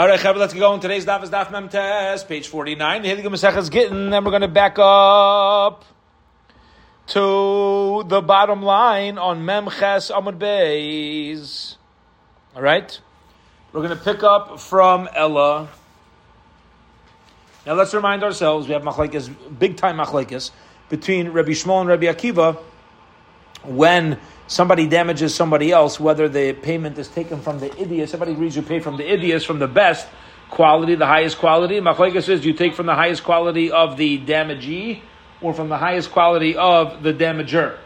All right, let's go. On. Today's daf is daf mem test, page 49. Here the Masech is getting, then we're going to back up to the bottom line on mem ches amud beis. All right? We're going to pick up from Ella. Now let's remind ourselves, we have machlekes, big time machlekes, between Rabbi Shmuel and Rabbi Akiva, when somebody damages somebody else, whether the payment is taken from the idiot, somebody agrees you pay from the idiot, from the best quality, the highest quality. Machlekes says you take from the highest quality of the damagee or from the highest quality of the damager.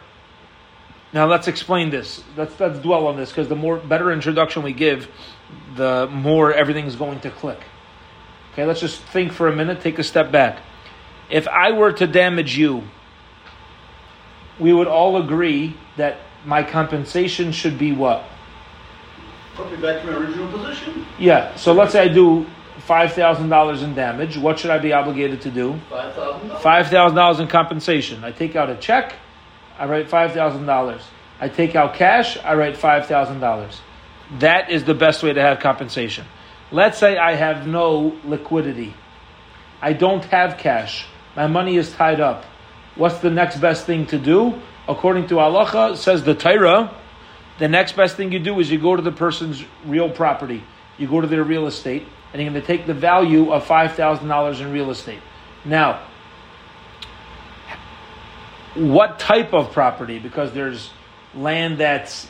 Now let's explain this. Let's, let's dwell on this because the more better introduction we give, the more everything's going to click. Okay, let's just think for a minute, take a step back. If I were to damage you, we would all agree that my compensation should be what? Put me back to my original position. Yeah. So let's say I do five thousand dollars in damage. What should I be obligated to do? Five thousand dollars. Five thousand dollars in compensation. I take out a check. I write five thousand dollars. I take out cash. I write five thousand dollars. That is the best way to have compensation. Let's say I have no liquidity. I don't have cash. My money is tied up. What's the next best thing to do? According to halacha, says the Torah, the next best thing you do is you go to the person's real property. You go to their real estate, and you're going to take the value of $5,000 in real estate. Now, what type of property? Because there's land that's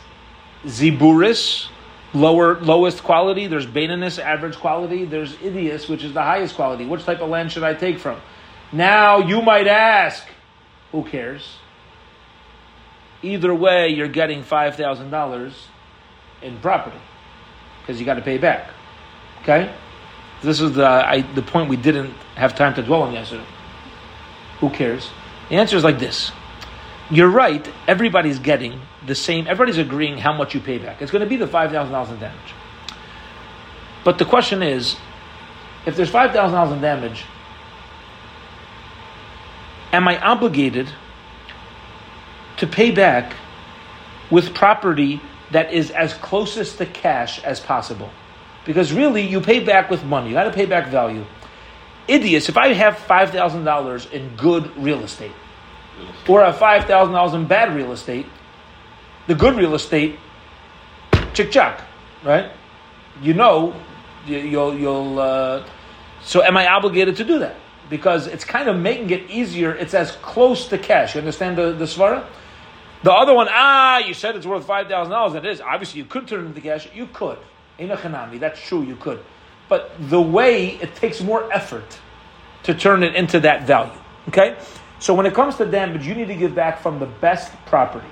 ziburis, lower lowest quality. There's beinonus, average quality. There's idius, which is the highest quality. Which type of land should I take from? Now you might ask, who cares? Either way, you're getting five thousand dollars in property because you got to pay back. Okay, this is the I, the point we didn't have time to dwell on yesterday. Who cares? The answer is like this. You're right. Everybody's getting the same. Everybody's agreeing how much you pay back. It's going to be the five thousand dollars in damage. But the question is, if there's five thousand dollars in damage, am I obligated? To pay back with property that is as closest to cash as possible. Because really, you pay back with money. You got to pay back value. Idiots, if I have $5,000 in good real estate, or I have $5,000 in bad real estate, the good real estate, chick chuck, right? You know, you'll, you'll, uh, so am I obligated to do that? Because it's kind of making it easier. It's as close to cash. You understand the, the svara? The other one, ah, you said it's worth five thousand dollars. It is obviously you could turn it into cash. You could, in a chanami, that's true. You could, but the way it takes more effort to turn it into that value. Okay, so when it comes to damage, you need to give back from the best property.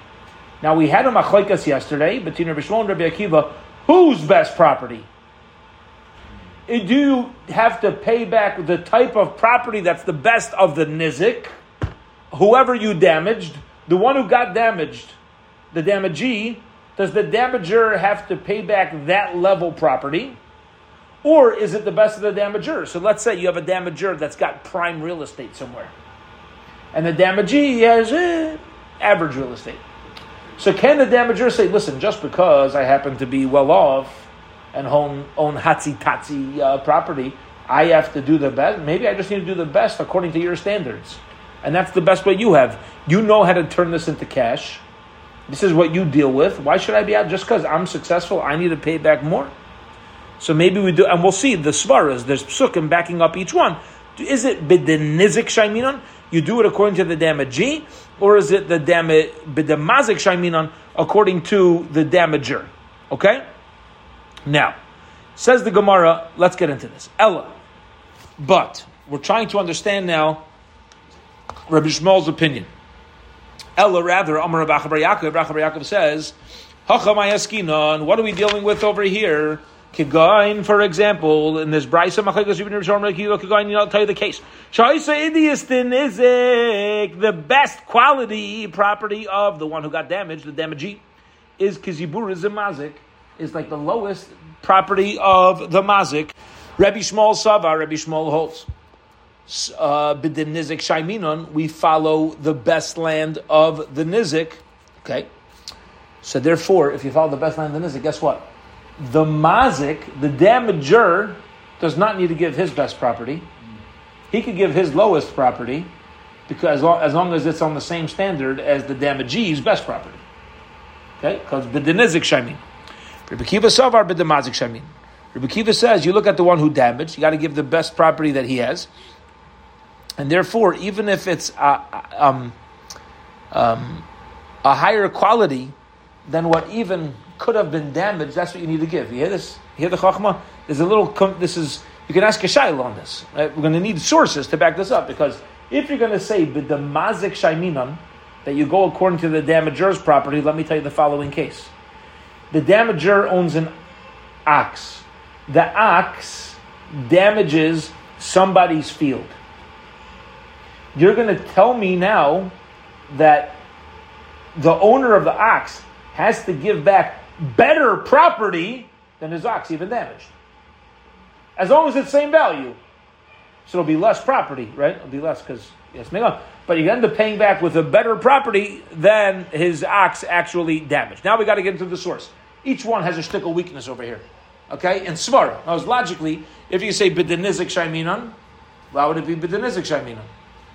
Now we had a machlekes yesterday between Rabbi Shmuel and Rabbi Akiva. Whose best property? Do you have to pay back the type of property that's the best of the nizik, whoever you damaged? The one who got damaged, the damagee, does the damager have to pay back that level property? Or is it the best of the damager? So let's say you have a damager that's got prime real estate somewhere. And the damagee has eh, average real estate. So can the damager say, listen, just because I happen to be well off and own, own hatzi tatzi uh, property, I have to do the best. Maybe I just need to do the best according to your standards. And that's the best way you have. You know how to turn this into cash. This is what you deal with. Why should I be out? Just because I'm successful, I need to pay back more? So maybe we do, and we'll see the svaras, there's psukim backing up each one. Is it bidenizik shaiminon? You do it according to the damagee, or is it the bidemazik shaiminon according to the damager? Okay? Now, says the Gemara, let's get into this. Ella. But we're trying to understand now Rabbi Shmuel's opinion. Ella, rather, Amar Rabbi Yaakov, Rabbi Yaakov says, Hachamayaskinon, what are we dealing with over here? Kigain, for example, in this Brisa Machlekes Ibn Rishon Kigain, I'll tell you the case. Shaisa Idiastin is the best quality property of the one who got damaged, the damagee, is Kizibur is mazik, is like the lowest property of the mazik. Rabbi Shmuel Sava, Rabbi Shmuel holds Uh, b'din nizik shaiminon, we follow the best land of the nizik. Okay, so therefore, if you follow the best land of the nizik, guess what? The mazik, the damager, does not need to give his best property. He could give his lowest property because as long, as long as it's on the same standard as the damagee's best property. Okay, because b'din nizik shamin. Rabbi Kiva savar b'demazik shamin. Rabbi Kiva says you look at the one who damaged, you got to give the best property that he has, and therefore, even if it's a, um, um, a higher quality than what even could have been damaged, that's what you need to give. You hear this? You hear the chachma? There's a little. This is you can ask a shail on this. Right? We're going to need sources to back this up because if you're going to say b'demazik shaiminan that you go according to the damager's property, let me tell you the following case: the damager owns an ox the ox damages somebody's field. You're going to tell me now that the owner of the ox has to give back better property than his ox even damaged. As long as it's same value. So it'll be less property, right? It'll be less because yes, but you end up paying back with a better property than his ox actually damaged. Now we got to get into the source. Each one has a shtickle weakness over here. Okay, and svar. Now, logically, if you say bidenizik shaiminan, why would it be bidenizik shaiminan?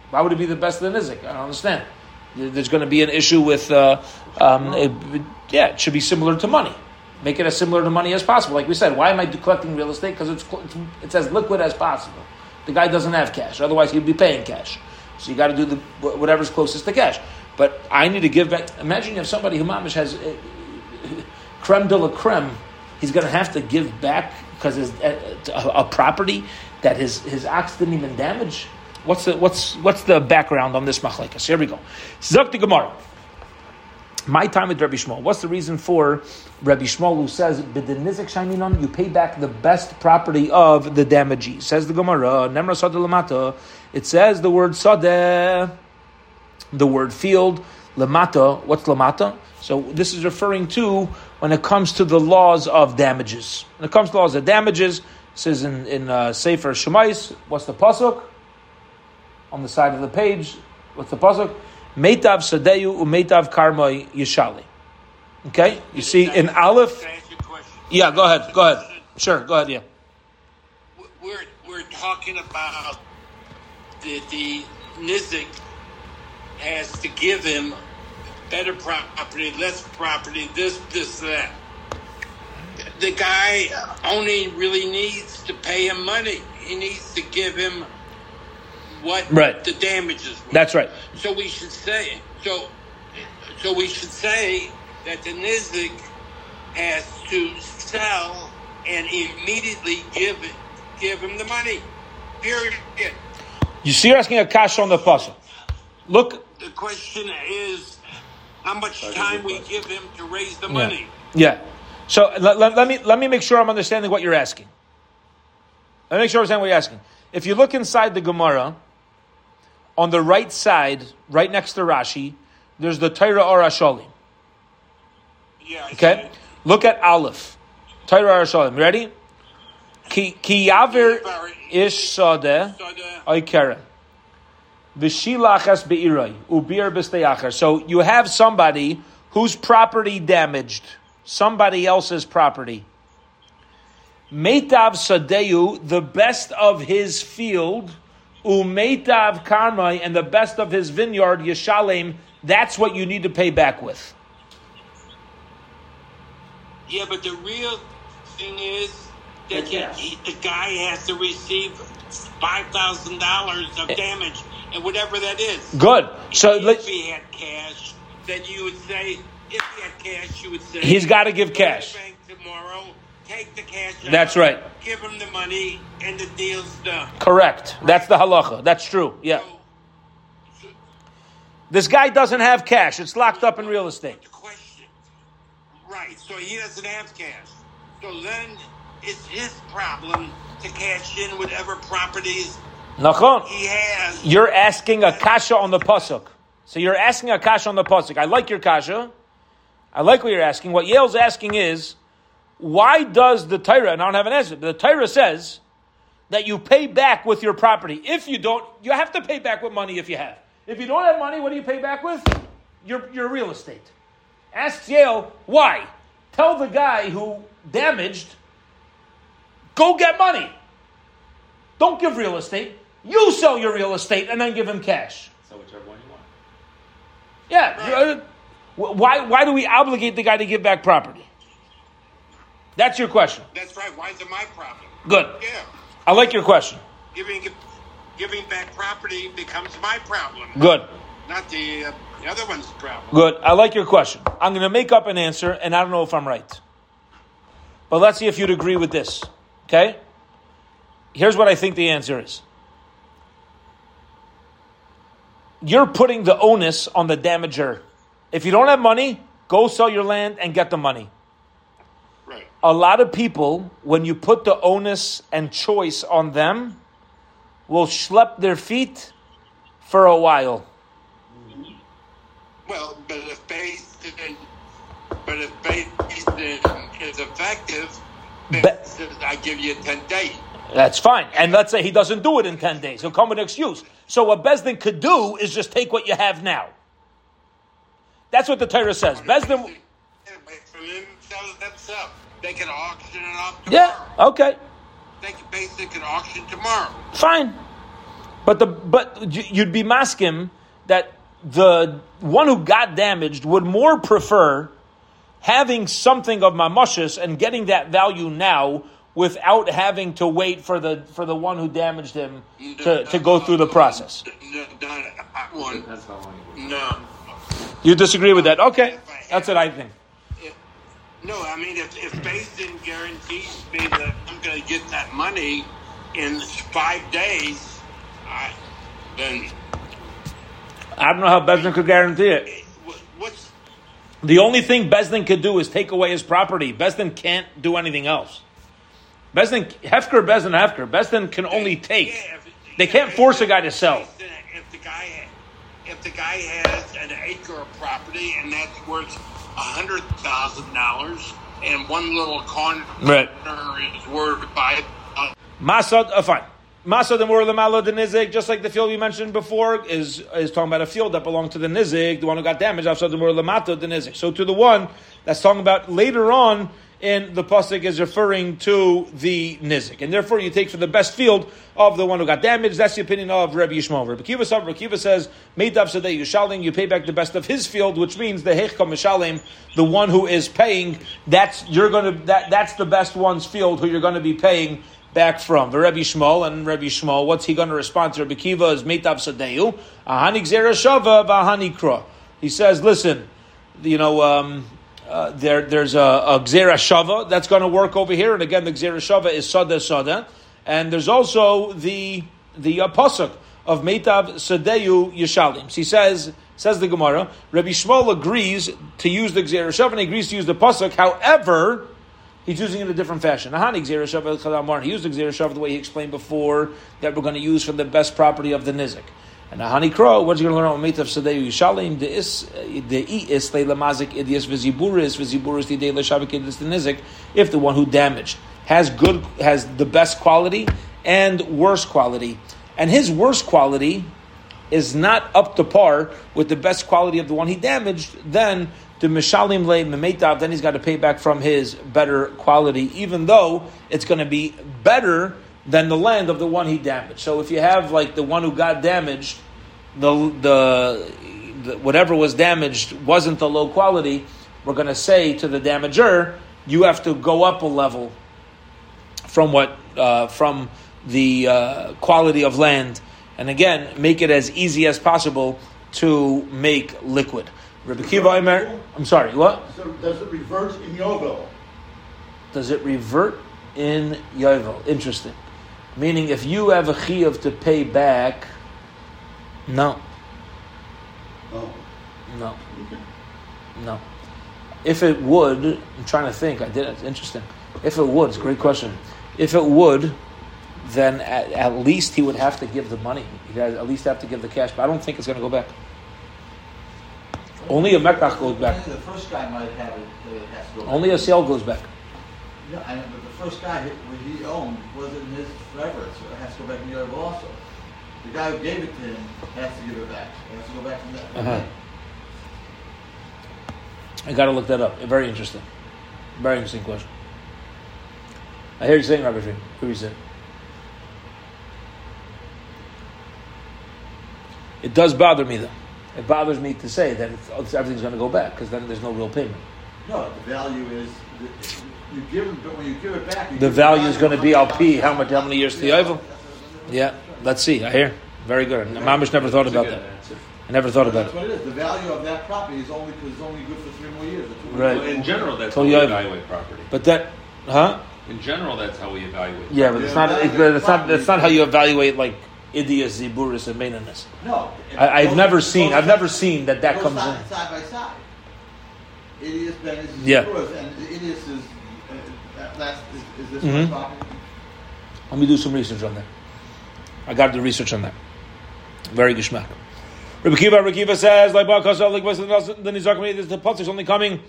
Why would it be the best of the nizik? I don't understand. There's going to be an issue with, uh, um, it, yeah, it should be similar to money. Make it as similar to money as possible. Like we said, why am I collecting real estate? Because it's, it's as liquid as possible. The guy doesn't have cash, otherwise he'd be paying cash. So you got to do the whatever's closest to cash. But I need to give back. Imagine you have somebody who mamish has uh, creme de la creme he's going to have to give back because a, a, property that his, his ox didn't even damage. What's the what's what's the background on this machlekes? Here we go. Zok the Gemara. My time with Rabbi Shmuel. What's the reason for Rabbi Shmuel who says b'denizik shaiminon you pay back the best property of the damagee? Says the Gemara. Nemra sadeh lamata. It says the word sadeh, the word field lamata. What's lamata? So this is referring to when it comes to the laws of damages. When it comes to laws of damages, says in, in uh, Sefer Shemais, what's the pasuk? On the side of the page, what's the pasuk? Meitav Sadeyu Umeitav Karmoi Yishali. Okay? You see in Aleph. Yeah, go ahead. Go ahead. Sure, go ahead, yeah. We're, we're talking about the, the Nizik has to give him better property, less property, this, this, that. The guy only really needs to pay him money. He needs to give him what right. the damages. Were. That's right. So we should say so. So we should say that the nizik has to sell and immediately give it, give him the money. Period. You see, you're asking a cash on the puzzle. Look. The question is how much time we give him to raise the money. Yeah. yeah. So let, let, let, me let me make sure I'm understanding what you're asking. Let me make sure I understand what you're asking. If you look inside the Gemara, on the right side, right next to Rashi, there's the Torah Arasholim. Yeah. okay. Look at Aleph. Torah Arasholim. Ready? Ki yaver ish sadeh oikeren. V'shilachas be'irai, ubir b'steyacher. So you have somebody whose property damaged, somebody else's property. Meitav sadeu, the best of his field, umeitav karmai, and the best of his vineyard, yeshalem, that's what you need to pay back with. Yeah, but the real thing is that he, the guy has to receive $5,000 of eh. damage and whatever that is. Good. So if he had cash, then you would say, if he had cash, you would say he's got to give cash. bank tomorrow, take the cash. That's right. Give him the money, and the deal's done. Correct. That's the halacha. That's true. Yeah. So, this guy doesn't have cash. It's locked up in real estate. Question, right? So he doesn't have cash. So then it's his problem to cash in whatever properties Nachon. He has. You're asking a kasha on the pasuk. So you're asking a kasha on the pasuk. I like your kasha. I like what you're asking. What Yale's asking is, why does the Torah, and I don't have an answer, the Torah says that you pay back with your property. If you don't, you have to pay back with money if you have. If you don't have money, what do you pay back with? Your, your real estate. Ask Yale, why? Tell the guy who damaged, go get money. Don't give real estate. You sell your real estate and then give him cash. So whichever one you want. Yeah. uh, Why, why do we obligate the guy to give back property? That's your question. That's right. Why is it my problem? Good. Yeah. I like your question. Giving giving back property becomes my problem, Good. not the, uh, the other one's problem. Good. I like your question. I'm going to make up an answer, and I don't know if I'm right. But let's see if you'd agree with this. Okay? Here's what I think the answer is you're putting the onus on the damager. If you don't have money, go sell your land and get the money. Right. A lot of people, when you put the onus and choice on them, will schlep their feet for a while. Well, but if Besdin, but if Besdin is effective, Ba- I give you ten days. That's fine. And let's say he doesn't do it in 10 days. He'll come with an excuse. So what Besdin could do is just take what you have now. That's what the Torah says. Besdin. Wait for sell it themselves. They can auction it off tomorrow. Yeah, okay. They can Besdin can auction tomorrow. Fine. But the but you'd be masking that the one who got damaged would more prefer having something of mamashis and getting that value now without having to wait for the for the one who damaged him to, to go through the process. No, no, I want- That's how long it was. no. You disagree with that? Okay. That's what I think. No, I mean, if, if Besdin guarantees me that I'm going to get that money in five days, I, then I don't know how Besdin could guarantee it. what's The only thing Besdin could do is take away his property. Besdin can't do anything else. Besdin, Hefker, Besdin, Hefker. Besdin can only take. Yeah, if- They can't force a guy to sell. If the guy, if the guy has an acre of property and that's worth hundred thousand dollars, and one little corner Right. is worth five. Masad, uh, fine. Masad and the Malo the Nizik, just like the field we mentioned before, is is talking about a field that belonged to the Nizik, the one who got damaged. After the Mato the Nizik. So to the one that's talking about later on in the pasuk is referring to the Nizik, and therefore you take for the best field of the one who got damaged. That's the opinion of Rabbi Yishmael. Rabbi Kiva, Rabbi Kiva says, "Meitav sadei yishalim." You pay back the best of his field, which means the hechka mishalim, the one who is paying. That's you're going to that that's the best one's field who you're going to be paying back from. The Rebbe Shmuel and Rebbe Shmuel, what's he going to respond to? Rebbe Kiva is Meitav Sadeu, Ahani Shava, Vahani Kra. He says, listen, you know, um, uh, there, there's a, a Gzera Shava that's going to work over here, and again, the Gzera Shava is Sada Sada, and there's also the the uh, pasuk of Meitav Sadeu Yishalim. He says, says the Gemara, Rabbi Shmuel agrees to use the Gzera Shava, and agrees to use the pasuk. However, He's using it in a different fashion. He used the Gzera Shav the way he explained before that we're going to use from the best property of the Nizik. And Ahani Kro, what you're going to learn about Meitav Sadeu Yishalim, the is the mazik idias viziburis viziburis the de leshavik idis the Nizik. If the one who damaged has good has the best quality and worse quality, and his worst quality is not up to par with the best quality of the one he damaged, then the Mishalim Le Memetav, then he's got to pay back from his better quality, even though it's going to be better than the land of the one he damaged. So if you have like the one who got damaged, the the, the whatever was damaged wasn't the low quality, we're going to say to the damager, you have to go up a level from what uh, from the uh, quality of land, and again make it as easy as possible to make liquid. Rabbi Kiva Omer, I'm sorry, what So does it revert in Yovel? does it revert in Yovel? Interesting. Meaning, if you have a chiyuv to pay back, no, Oh. no, no. If it would, I'm trying to think. I did. It's interesting. If it would, it's a great question. If it would, then at, at least he would have to give the money. He'd at least have to give the cash. But I don't think it's going to go back. Only a mekach goes back. The first guy might have it, has to go back. Only a sale goes back. Yeah, and, but the first guy he, he owned wasn't his forever, so it has to go back in the other also. The guy who gave it to him has to give it back. It has to go back from that. Uh-huh. I got to look that up. Very interesting. Very interesting question. I hear you saying, Rabbi Shreem. Who is it? It does bother me, though. It bothers me to say that it's, everything's going to go back because then there's no real payment. No, the value is you give it, but when you give it back. you The value is going to be how LP. much- How much? How many years to the Yeah, Yovel? that's- that's- Yeah. Let's see. I hear. Very good. Mamish never thought about that. I never thought about That's it. what it is. The value of that property is only, is only good for three more years. or two more Right. Well, in general, that's Till how we evaluate property. But that, huh? In general, that's how we evaluate. Yeah, but it's Yeah, not. that- It, but it's not. That's not how you evaluate like idias, ziburis, and maintenance. No. I, I've goes- never seen. I've never seen that that goes comes side, in. Side by side. Idius, Ben is Yeah. And Idius is, that, that's, is, is this Mhm. property? Let me do some research on that. I got the research on that. Very geschmack. Rabbi Kiva, Rabbi Kiva says, like Baal Kasal, like Baal Kasal, then he's talking the is only coming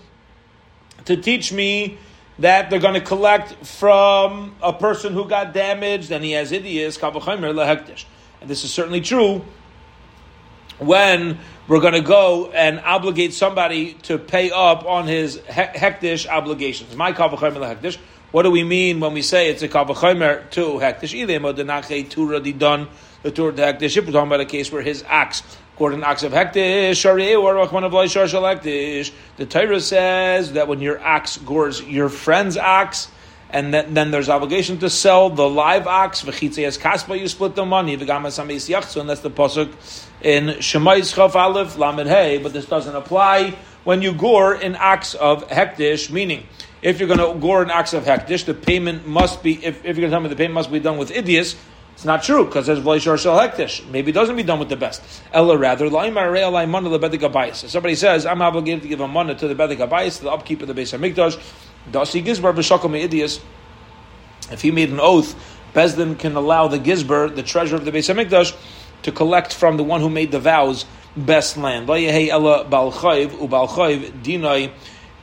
to teach me that they're going to collect from a person who got damaged and he has idias. And this is certainly true when we're going to go and obligate somebody to pay up on his he- hektish obligations. My kavachomer lehektish. What do we mean when we say it's a kavachomer to hektish? Ilemo denache tura di done the tura to hektish. We're talking about a case where his axe scored an axe of hektish, hektish. The Torah says that when your axe gores your friend's axe, and then, then there's obligation to sell the live ox. V'chitze as you split the money. Yachzu, and that's the pasuk in Shemais Chaf Aleph Lamed Hey. But this doesn't apply when you gore an ox of hektish. Meaning, if you're going to gore an ox of hektish, the payment must be. If, if you're going to tell me the payment must be done with idias, it's not true because there's v'leishar shel hektish. Maybe it doesn't be done with the best. Ella rather, abayis. If somebody says, I'm obligated to give a money to the bedik abayis, the upkeep of the Beis Hamikdash, dasi gizbar v'shakom idias. If he made an oath, Bezdin can allow the gizbar, the treasurer of the Beis Hamikdash, to collect from the one who made the vows best land.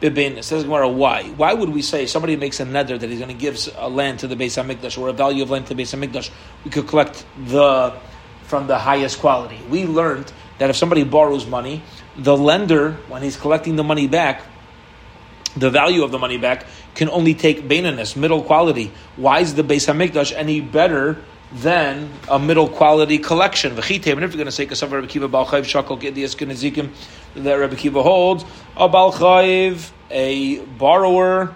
Says Gemara, why? Why would we say somebody makes a neder that he's going to give a land to the Beis Hamikdash or a value of land to the Beis Hamikdash? We could collect the from the highest quality. We learned that if somebody borrows money, the lender, when he's collecting the money back, the value of the money back can only take Bainanis, middle quality. Why is the Beis Hamikdash any better than a middle quality collection? And if you're going to say Kasav Rebbe Kiva Gedias Kenezikim that Rebbe Kiva holds, a Balchayv, a borrower,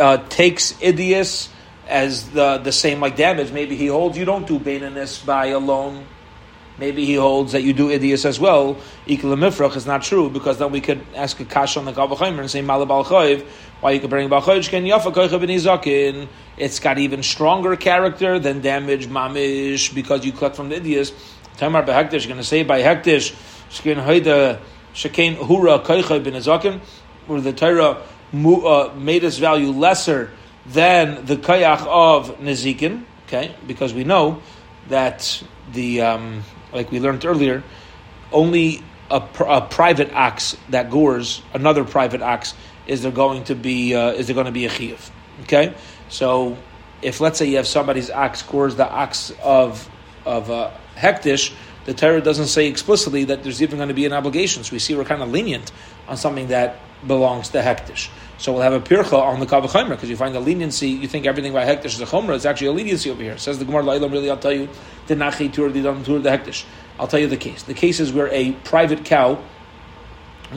uh, takes Idias as the, the same like damage. Maybe he holds you don't do Bainanis by a loan. Maybe he holds that you do idias as well. Mifrach is not true because then we could ask a kash on the Kavachaymer and say Malabal Chayiv. Why you could bring Balchayv Ken Yafa Koicha Ben Izakin. It's got even stronger character than damage mamish because you collect from the idias. Tamar behektish going to say by hektish shkin hoida shekain hura Koicha Ben Izakin where the Torah uh, made its value lesser than the kayach of Nezikin. Okay, because we know that the um, like we learned earlier, only a, a private ox that gores another private ox is there going to be uh, is there going to be a chiyuv? Okay, so if let's say you have somebody's ox gores the ox of of uh, hektish, the Torah doesn't say explicitly that there's even going to be an obligation. So we see we're kind of lenient on something that belongs to hektish. So we'll have a pircha on the kavachomer because you find the leniency. You think everything by hektish is a chomer. It's actually a leniency over here. It says the Gemara La'ilam. Really, I'll tell you the nachi tur the tur the hektish. I'll tell you the case. The case is where a private cow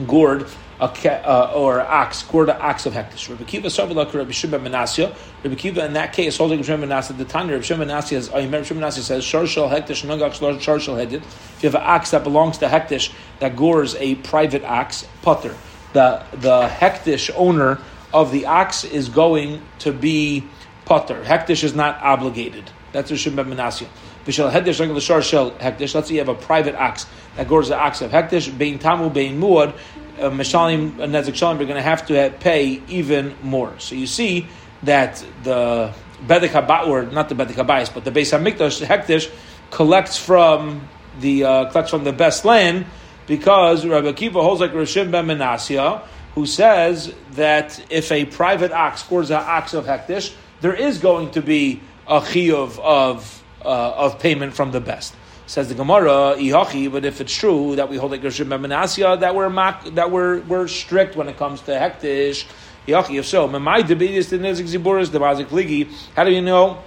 gored uh, or ox an ox of hektish. Rabbi Kiva Savilak Rabbi Shimon Menasya. Rabbi Kiva in that case holding Rabbi Shimon Menasya. The Tanya Rabbi Shimon Menasya is Rabbi Shimon Menasya says shar shal hektish nagach shar shal hedid. If you have an ox that belongs to hektish that gores a private ox putter, the the hektish owner of the ox is going to be putter. Hektish is not obligated. That's Rabbi Shimon Menasya. Regular shar shal hektish. Let's say you have a private ox that gores the ox of hektish. Bein tamu bein muad. Uh, Mishalim and Nezik Shalim are going to have to pay even more. So you see that the Bedek Habayis, or not the Bedek Habayis, but the Beis Hamikdash Hektish collects from the uh, collects from the best land because Rabbi Akiva holds like Rishim ben Menasya, who says that if a private ox scores an ox of Hektish, there is going to be a chiyuv of uh, of payment from the best. Says the Gemara, ihachi, but if it's true that we hold like ben Menasya, that we're mak, that we're we're strict when it comes to hektish, ihachi. If so, memai debate is the nezik ziburis the mazik ligi. How do you know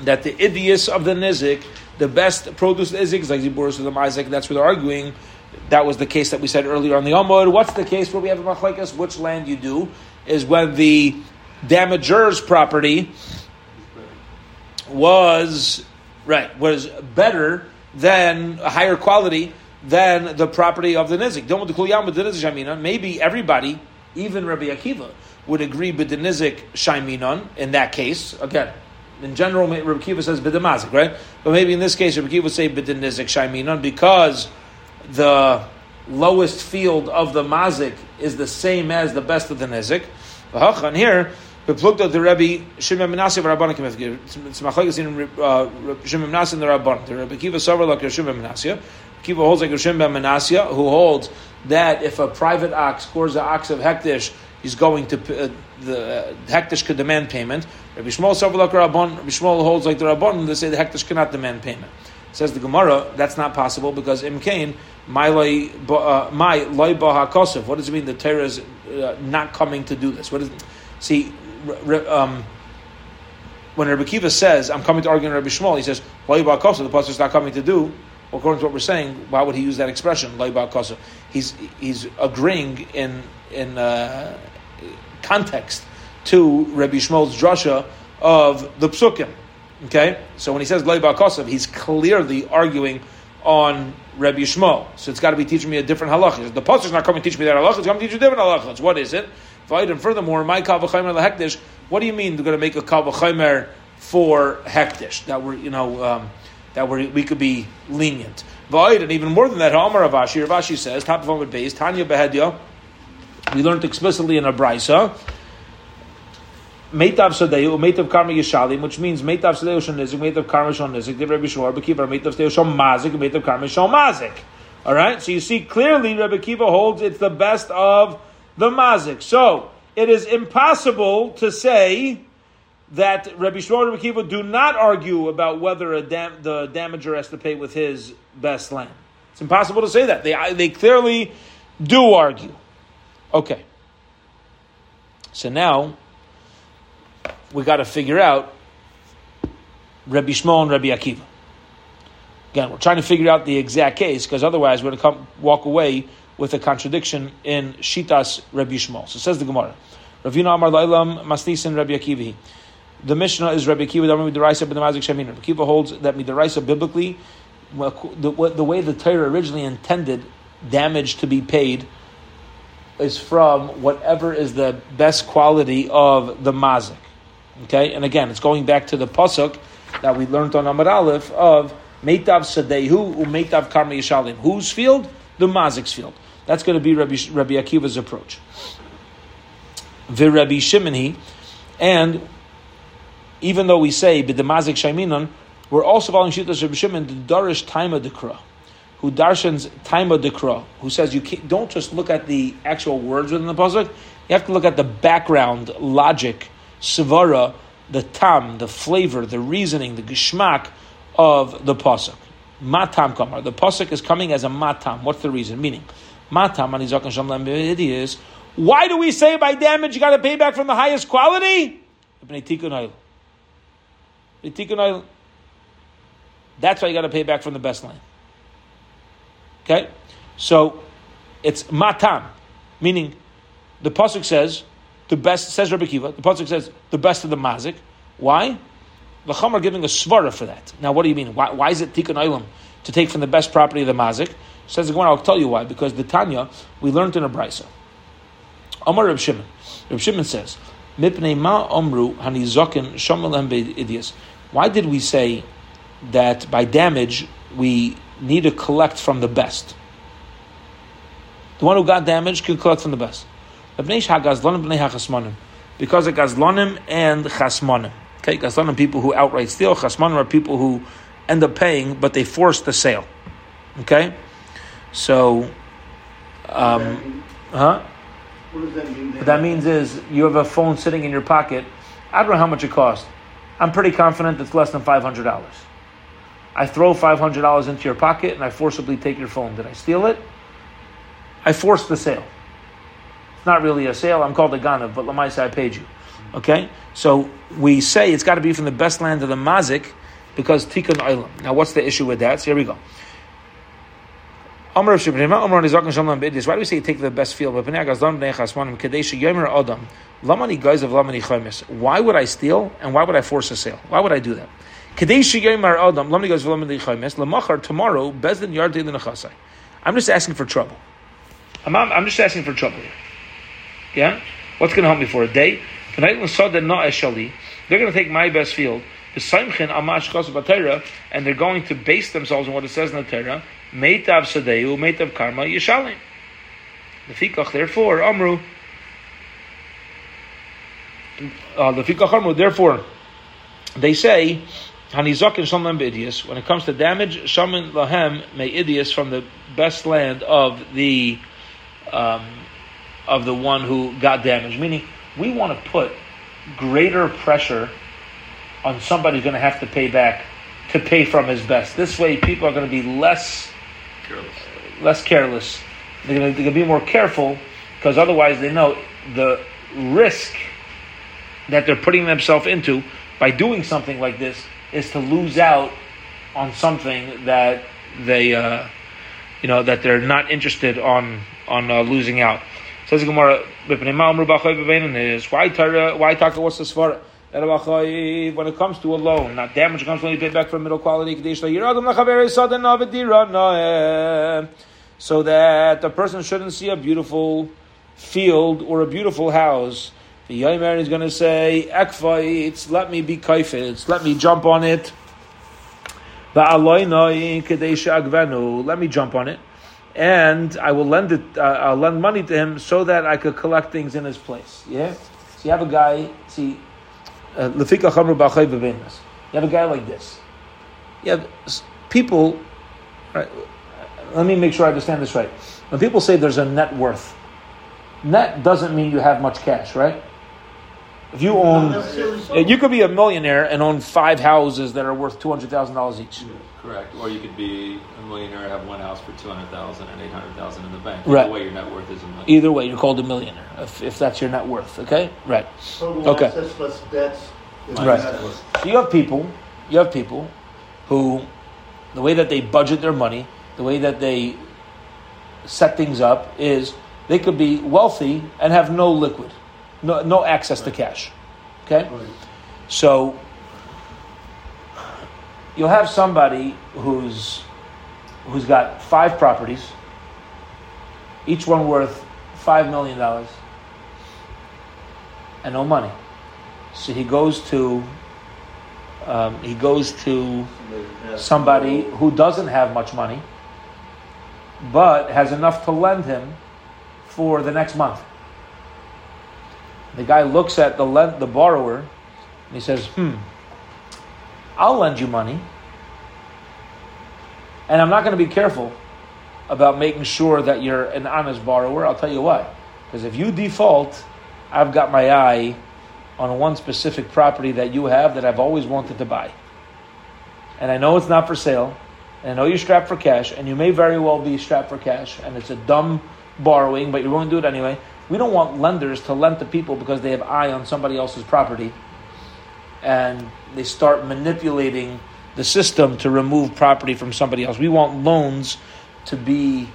that the idius of the nizik, the best produce of the nizik is like ziburis of the Isaac. That's where they're arguing. That was the case that we said earlier on the Amud. What's the case where we have a machlekes? Which land you do is when the damager's property was right was better than a higher quality than the property of the nizik. Maybe everybody, even Rabbi Akiva, would agree with the nizik shaiminon in that case. Again, in general, Rabbi Akiva says bidamazik, right? But maybe in this case, Rabbi Akiva would say bidinizik shaiminon because the lowest field of the mazik is the same as the best of the nizik. And here, out the Rebbe Shimon Menashe Rabbanim. It's machlekes in Shimon Menashe and the Rabbanim. The Rebbe Kiva Sover like Shimon Menashe. Kiva holds like Shimon Menashe, who holds that if a private ox scores an ox of hektish, he's going to uh, the uh, hektish could demand payment. Rabbi Shmuel Sover like Rabban. Rabbi Shmuel holds like the Rabbanim. They say the hektish cannot demand payment. Says the Gemara, that's not possible because Imkain, my loy baha kosov. What does it mean? The Torah is uh, not coming to do this. What is? See, um, when Rabbi Kiva says, "I'm coming to argue with Rabbi Shmuel," he says, "Loy baha kosov." The pastor is not coming to do. According to what we're saying, why would he use that expression, "Loy baha? He's he's agreeing in in uh, context to Rabbi Shmuel's drasha of the psukim. Okay, so when he says Leiba Kosev, he's clearly arguing on Rabbi Shmuel. So it's got to be teaching me a different halacha. The pasuk is not coming to teach me that halacha; it's coming to teach you different halachas. What is it? And furthermore, my kavachaymer lehektish. What do you mean they're going to make a kavachaymer for hektish? That we're you know um, that we we could be lenient. Void, and even more than that, Amar Ravashi, Ravashi says, top of Amud base, Tanya Behedya. We learned explicitly in a brisa Meitav Sadeu, Meitav Karma Yishalim, which means Meitav Sadeu Shon Nizik, Meitav Karma Shon Nizik, Div Rabbi Shmuel, Rabbi Kiva, Meitav Sadeu Shon Mazik, Meitav Karma Shon Mazik. All right, so you see clearly Rabbi Kiva holds it's the best of the Mazik. So it is impossible to say that Rabbi Shmuel and Rabbi Kiva do not argue about whether dam- the damager has to pay with his best land. It's impossible to say that. They, they clearly do argue. Okay. So now we got to figure out Rabbi Shmuel and Rabbi Akiva. Again, we're trying to figure out the exact case because otherwise we're going to come walk away with a contradiction in Shitas Rabbi Shmuel. So says the Gemara. Ravina Amar Lailam Masnisin Rabbi Akiva. The Mishnah is Rabbi Akiva, the Midaraisa, but the Mazik Shemin. Rabbi Akiva holds that Midaraisa biblically, the, way the Torah originally intended damage to be paid is from whatever is the best quality of the mazik. Okay, and again, it's going back to the pasuk that we learned on Amar Aleph of Meitav Sadehu Meitav Karma Yishalim. Whose field? The Mazik's field. That's going to be Rabbi, Rabbi Akiva's approach. Rabbi Shimoni, and even though we say B'demazik Shaiminon, we're also following Shittas Rabbi Shimon, the Darish Taima Dekra, who darshans Taima Dekra, who says you don't just look at the actual words within the pasuk, you have to look at the background logic svara, the tam, the flavor, the reasoning, the gishmak of the pasuk. Matam kamar. The pasuk is coming as a matam. What's the reason? Meaning, is why do we say by damage you got to pay back from the highest quality? That's why you got to pay back from the best land. Okay, so it's matam, meaning the pasuk says the best, says Rabbi Kiva, the Pasuk says the best of the mazik. Why? The Chum giving a svara for that. Now, what do you mean? Why, why is it tikkun olam to take from the best property of the mazik? Says the Gemara, I'll tell you why. Because the Tanya, we learned in a brisa. Amar Reb Shimon. Reb Shimon says, Mipnei ma omru hanizokin shomelem idias. Why did we say that by damage we need to collect from the best? The one who got damaged can collect from the best. Because of Gazlonim and Chasmonim. Okay, Gazlonim people who outright steal, Chasmonim are people who end up paying, but they force the sale. Okay? So, um, huh? What does that mean? What that means is you have a phone sitting in your pocket. I don't know how much it costs. I'm pretty confident it's less than $500. I throw $500 into your pocket and I forcibly take your phone. Did I steal it? I forced the sale. It's not really a sale. I'm called a ganav, but Lamaisa, I paid you. Okay, so we say it's got to be from the best land of the mazik because tikkun olam. Now, what's the issue with that? So here we go. Why do we say take the best field? Why would I steal and why would I force a sale? Why would I do that? Tomorrow, I'm just asking for trouble. I'm, I'm just asking for trouble. Yeah? What's going to help me for a day? They're going to take my best field, and they're going to base themselves on what it says in the Torah, Meitav Sadeu, Meitav Karma, Yishalim. Lefikach, therefore, Amru, uh, Lefikach Amru, therefore, they say, Hanizakin Shalom Idias, when it comes to damage, Shaman Lahem may Idias from the best land of the um, of the one who got damaged. Meaning, we want to put greater pressure on somebody who's going to have to pay back to pay from his best. This way, people are going to be less Careless. less careless. They're going, to, be more careful because otherwise they know the risk that they're putting themselves into by doing something like this is to lose out on something that they, uh, you know, that they're not interested on on uh, losing out. Says Gemara, why Torah, why what's the svara? When it comes to a loan, not damage comes when you pay back for middle quality, so that the person shouldn't see a beautiful field or a beautiful house. The young man is going to say, Ekvaitz, let me be kaifitz, let me jump on it. Let me jump on it and I will lend it. Uh, I'll lend money to him so that I could collect things in his place. Yeah. So you have a guy. See, lefika chamru You have a guy like this. You have people. Right, let me make sure I understand this right. When people say there's a net worth, net doesn't mean you have much cash, right? If you own, you could be a millionaire and own five houses that are worth two hundred thousand dollars each. Correct. Or you could be a millionaire and have one house for two hundred thousand and eight hundred thousand in the bank. Right. Either way, your net worth is a million. Either way, you're called a millionaire if, if that's your net worth. Okay, right. Total Okay. assets less debts. is Right. net worth. So you have people, you have people who, the way that they budget their money, the way that they set things up is they could be wealthy and have no liquid, no, no access to cash. Okay? Right. So you'll have somebody who's who's got five properties, each one worth five million dollars, and no money. So he goes to um, he goes to somebody who doesn't have much money, but has enough to lend him for the next month. The guy looks at the lend, the borrower and he says, "Hmm, I'll lend you money, and I'm not going to be careful about making sure that you're an honest borrower. I'll tell you why, because if you default, I've got my eye on one specific property that you have that I've always wanted to buy, and I know it's not for sale." And I know you're strapped for cash, and you may very well be strapped for cash, and it's a dumb borrowing, but you're willing to do it anyway. We don't want lenders to lend to people because they have eye on somebody else's property and they start manipulating the system to remove property from somebody else. We want loans to be,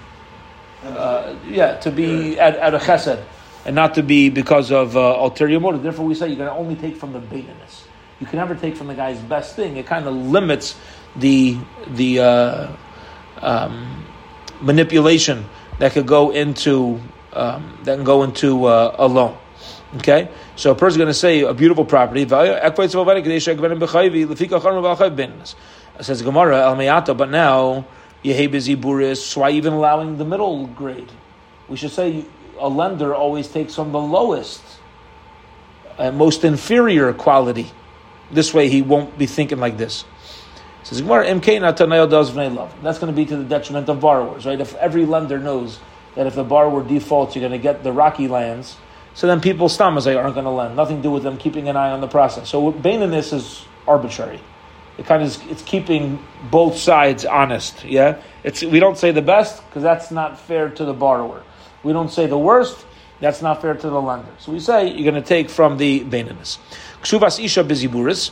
uh, yeah, to be at, at a chesed and not to be because of uh, ulterior motive. Therefore, we say you can only take from the bigness. You can never take from the guy's best thing. It kind of limits the the uh, um, manipulation that could go into um, that can go into uh, a loan. Okay, so a person's going to say a beautiful property. Value says Gemara El Me'ata, but now Yehebizi Buris. So why even allowing the middle grade? We should say a lender always takes from the lowest, uh, most inferior quality. This way, he won't be thinking like this. Says Gemara, MK does love. That's going to be to the detriment of borrowers, right? If every lender knows that if the borrower defaults, you're going to get the rocky lands, so then people stamazay aren't going to lend. Nothing to do with them keeping an eye on the process. So this is arbitrary. It kind of is, it's keeping both sides honest. Yeah, it's we don't say the best because that's not fair to the borrower. We don't say the worst That's not fair to the lender. So we say you're going to take from the Beinanis. Ksuvas Isha Biziburis.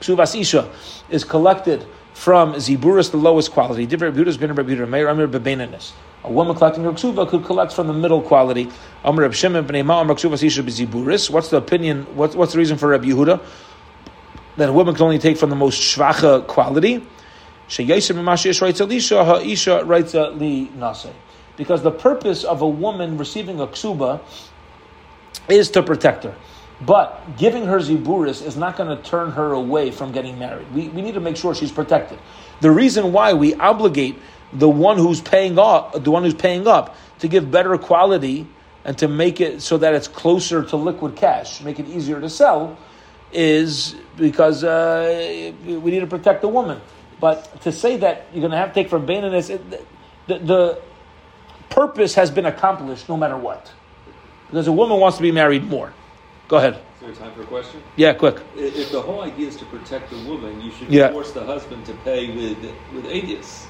Ksuvas Isha is collected from Ziburis, the lowest quality. Amir. A woman collecting her ksuva could collect from the middle quality. What's the opinion? What's, the reason for Reb Yehuda? That a woman can only take from the most shvacha quality. Because the purpose of a woman receiving a ksuba is to protect her. But giving her ziburis is not going to turn her away from getting married. We, we need to make sure she's protected. The reason why we obligate the one who's paying up, the one who's paying up, to give better quality and to make it so that it's closer to liquid cash, make it easier to sell, is because uh, we need to protect the woman. But to say that you're going to have to take from Baininus, the, the purpose has been accomplished no matter what. Because a woman wants to be married more. Go ahead. Is there time for a question? Yeah, quick. If if the whole idea is to protect the woman, you should Yeah. force the husband to pay with with adius,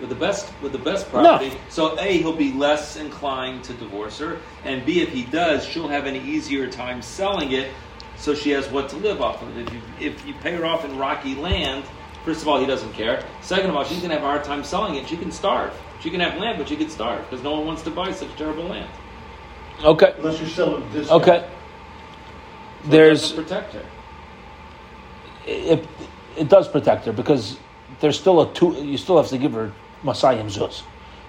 with the best with the best property. So a he'll be less inclined to divorce her, and b if he does, she'll have an easier time selling it, so she has what to live off of. If you if you pay her off in rocky land, first of all he doesn't care. Second of all, she's gonna have a hard time selling it. She can starve. She can have land, but she can starve because no one wants to buy such terrible land. Okay. Unless you're selling this. Okay. So There's doesn't protect her. it, it does protect her because there's still a two. You still have to give her Masayim Zuz.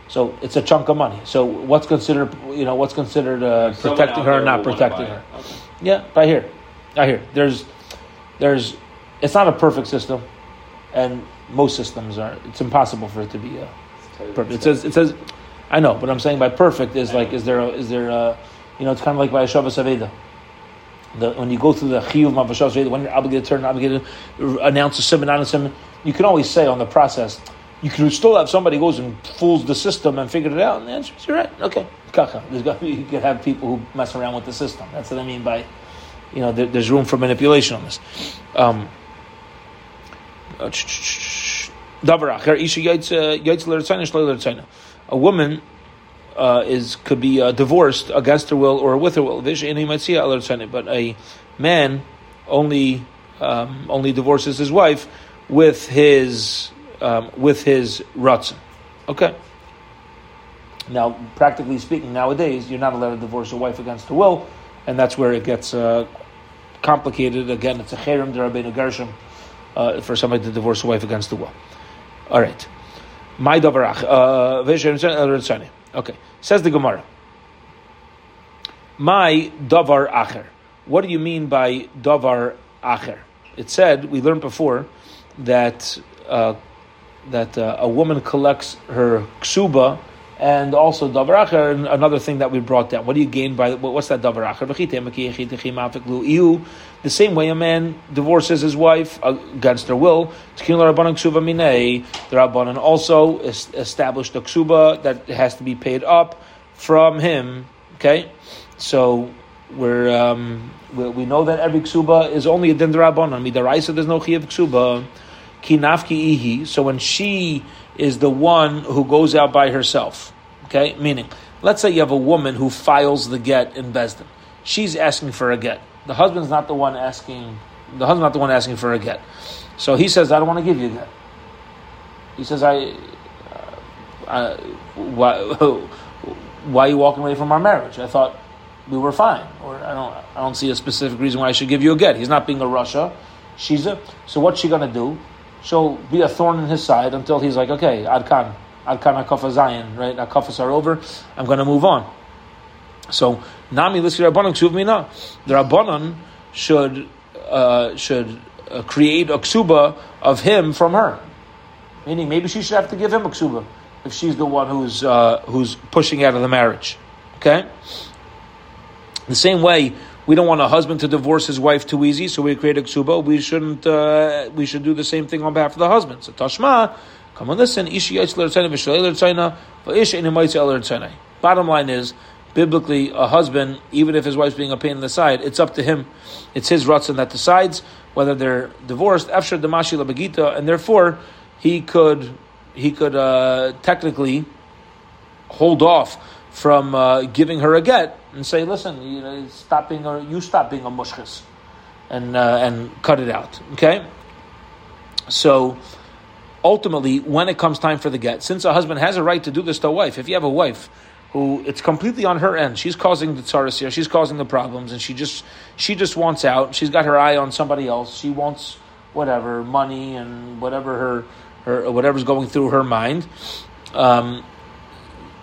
So it's a chunk of money. So what's considered, you know, what's considered uh, protecting her, and not protecting her? Okay. Yeah, I hear, I hear. There's, there's, it's not a perfect system, and most systems are. It's impossible for it to be a perfect. It says, it says, I know, but I'm saying by perfect is like, is there, a, is there, a, you know, it's kind of like by a Shabbos Aveda. The, when you go through the chiyuv of Shabbos when you're obligated to turn, obligated to announce a simon, not a simon, you can always say on the process, you can still have somebody goes and fools the system and figured it out, and the answer is you're right. Okay, kacha. There's got you could have people who mess around with the system. That's what I mean by, you know, there, there's room for manipulation on this. Um, uh. A woman uh, is could be uh, divorced against her will or with her will. But a man only um, only divorces his wife with his um, with his ratzon. Okay. Now, practically speaking, nowadays you're not allowed to divorce a wife against her will, and that's where it gets uh, complicated. Again, it's a cherem derabbeinu gershom uh, for somebody to divorce a wife against the will. All right. My davarach. uh, vish Okay. Says the Gemara. My davar acher. What do you mean by davar acher? It said we learned before that uh, that uh, a woman collects her ksuba and also davar acher. and Another thing that we brought down. What do you gain by what's that davar acher? The same way a man divorces his wife against her will. The Rabbanan also established a ksuba that has to be paid up from him. Okay, so we're, um, we we know that every ksuba is only a din Rabbanan. Midaraisa there's no chiyav ksuba. Kinafki ihi. So when she is the one who goes out by herself, okay, meaning let's say you have a woman who files the get in Besdin. She's asking for a get. The husband's not the one asking. The husband's not the one asking for a get. So he says, "I don't want to give you a get." He says, "I, uh, why, why are you walking away from our marriage? I thought we were fine, or I don't, I don't see a specific reason why I should give you a get. He's not being a rasha. She's a. So what's she gonna do? She'll be a thorn in his side until he's like, okay, Adkan, Adkan Akafa Zion, right? Akafas are over. I'm gonna move on. So Nami Liski Rabbanon Ksuv. The Rabbanon should uh, should uh, create a ksuba of him from her. Meaning, maybe she should have to give him a ksuba if she's the one who's uh, who's pushing out of the marriage. Okay. The same way, we don't want a husband to divorce his wife too easy, so we create a ksuba. We shouldn't. Uh, we should do the same thing on behalf of the husband. So Tashma, come on, listen. Ishi Bottom line is, biblically, a husband, even if his wife's being a pain in the side, it's up to him. It's his ratzon that decides whether they're divorced. After damashi labagita, and therefore he could he could uh, technically hold off from uh, giving her a get and say, listen, you know, stop being a, you stop being a and uh, and cut it out. Okay, so ultimately, when it comes time for the get, since a husband has a right to do this to a wife, if you have a wife who it's completely on her end, she's causing the tsaras here, she's causing the problems, and she just she just wants out. She's got her eye on somebody else. She wants whatever money and whatever her her whatever's going through her mind. Um,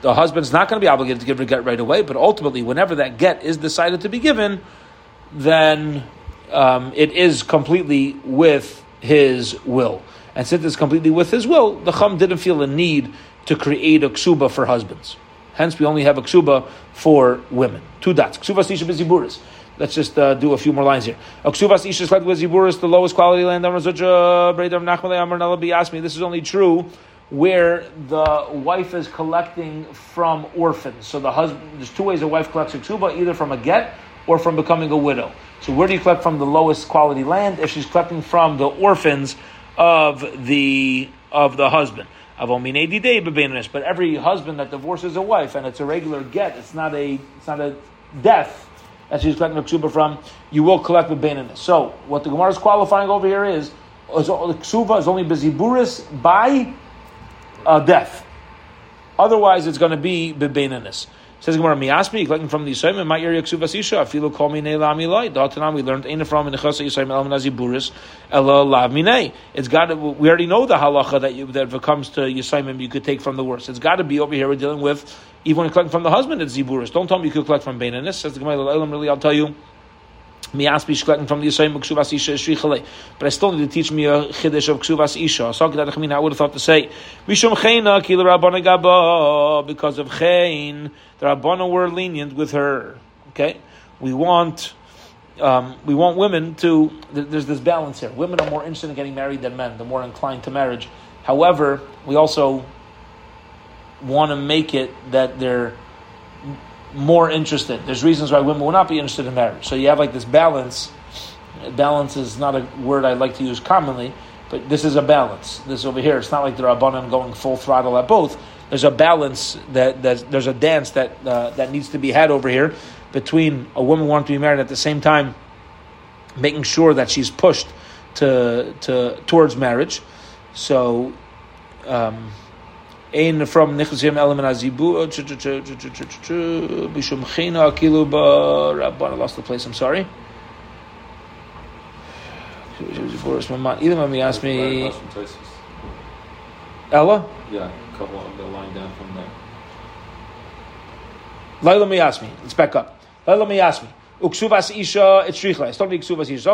the husband's not going to be obligated to give her get right away, but ultimately, whenever that get is decided to be given, then um, it is completely with his will. And since it's completely with his will, the Chum didn't feel a need to create a ksuba for husbands. Hence, we only have a ksuba for women. Two dots. Ksuba sisha b'ziburis. Let's just uh, do a few more lines here. Aksuvas isha like with ziburis, the lowest quality land. This is only true where the wife is collecting from orphans. So the husband, there's two ways a wife collects a ksuba, either from a get or from becoming a widow. So where do you collect from the lowest quality land? If she's collecting from the orphans of the of the husband. But every husband that divorces a wife and it's a regular get, it's not a it's not a death that she's collecting a ksuba from, you will collect the benanis. So what the Gemara is qualifying over here is, is the ksuba is only beziburis by uh, death. Otherwise, it's going to be bebenanis. Says Gemara, Miasmi, collecting from the Yisrael, my area, Ksuvas Isha, Afilu me Neilami Loi. Datanam, we learned Aina from in the Chasa Yisrael, El Naziburis, Ella Lav Minei. It's got to, we already know the halacha that, you, that if it comes to Yisrael, you could take from the worst. It's got to be over here, we're dealing with, even when collecting from the husband, it's Ziburis. Don't tell me you could collect from Beinanis. Says the Gemara, really, I'll tell you. From the Yisrael Isha Shrichale. But I still need to teach me a Chiddush of Ksuvas Isha. So I would have thought to say, Mishum Chayna Kila Rabbana Gaba, because of Chayn, the Rabbana were lenient with her. Okay? We want. Um, we want women to. There's this balance here. Women are more interested in getting married than men. They're more inclined to marriage. However, we also want to make it that they're more interested. There's reasons why women will not be interested in marriage. So you have like this balance. Balance is not a word I like to use commonly, but this is a balance. This over here, it's not like the Rabbanan going full throttle at both. There's a balance that, that there's a dance that uh, that needs to be had over here between a woman wanting to be married at the same time making sure that she's pushed to to towards marriage. So. Um, Ein from Nichzim element azibu uh, bishum china akilu ba Rabban. I lost the place. I'm sorry. Either of me asked me. Ella. Yeah, a couple of the line down from there. Laila me ask me. Let's back up. Laila me ask me. Uksuvas isha it's uksuvas isha.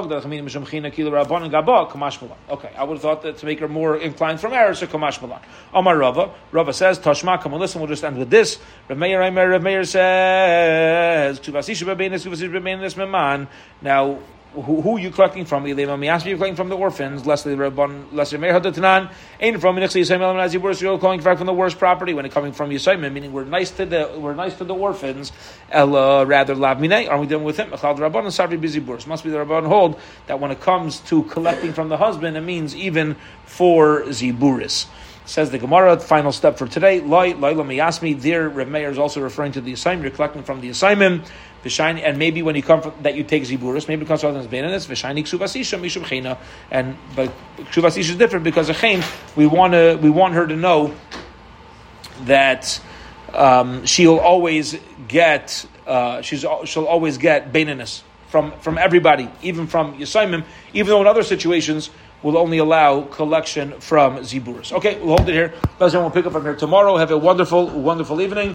Okay, I would have thought that to make her more inclined from error, so kamash malan. Amar Rava. Rava says tashma. Come on, listen. We'll just end with this. Rav Meir, Rav Meir says uksuvas isha bebenis uksuvas isha meman. Now who, who are you collecting from? Ilema Miasmi, you're collecting from the orphans. Leslie Rabban, Leslie Meir Hadatanan, ain't from Minixi Yisayim Elam Nazi Worst. You're calling back from the worst property when it coming from Yisayim, meaning we're nice to the we're nice to the orphans. Ella rather Lav Minei. Are we dealing with him? Echal Rabban and Sarvi Busy. Must be the Rabban hold that when it comes to collecting from the husband, it means even for Ziburis. Says the Gemara, final step for today. Let me ask me. There, Rav Meir is also referring to the assignment. You're collecting from the assignment. And maybe when you come from, that you take ziburis, maybe it comes from the benanis. V'shayni ksuvasisha mishum chena, and but ksuvasisha is different because of chen. We want to, we want her to know that um, she'll always get, uh, she's she'll always get benanis from from everybody, even from Yisaimim, even though in other situations will only allow collection from ziburis. Okay, we'll hold it here. We'll pick up from here tomorrow. Have a wonderful, wonderful evening.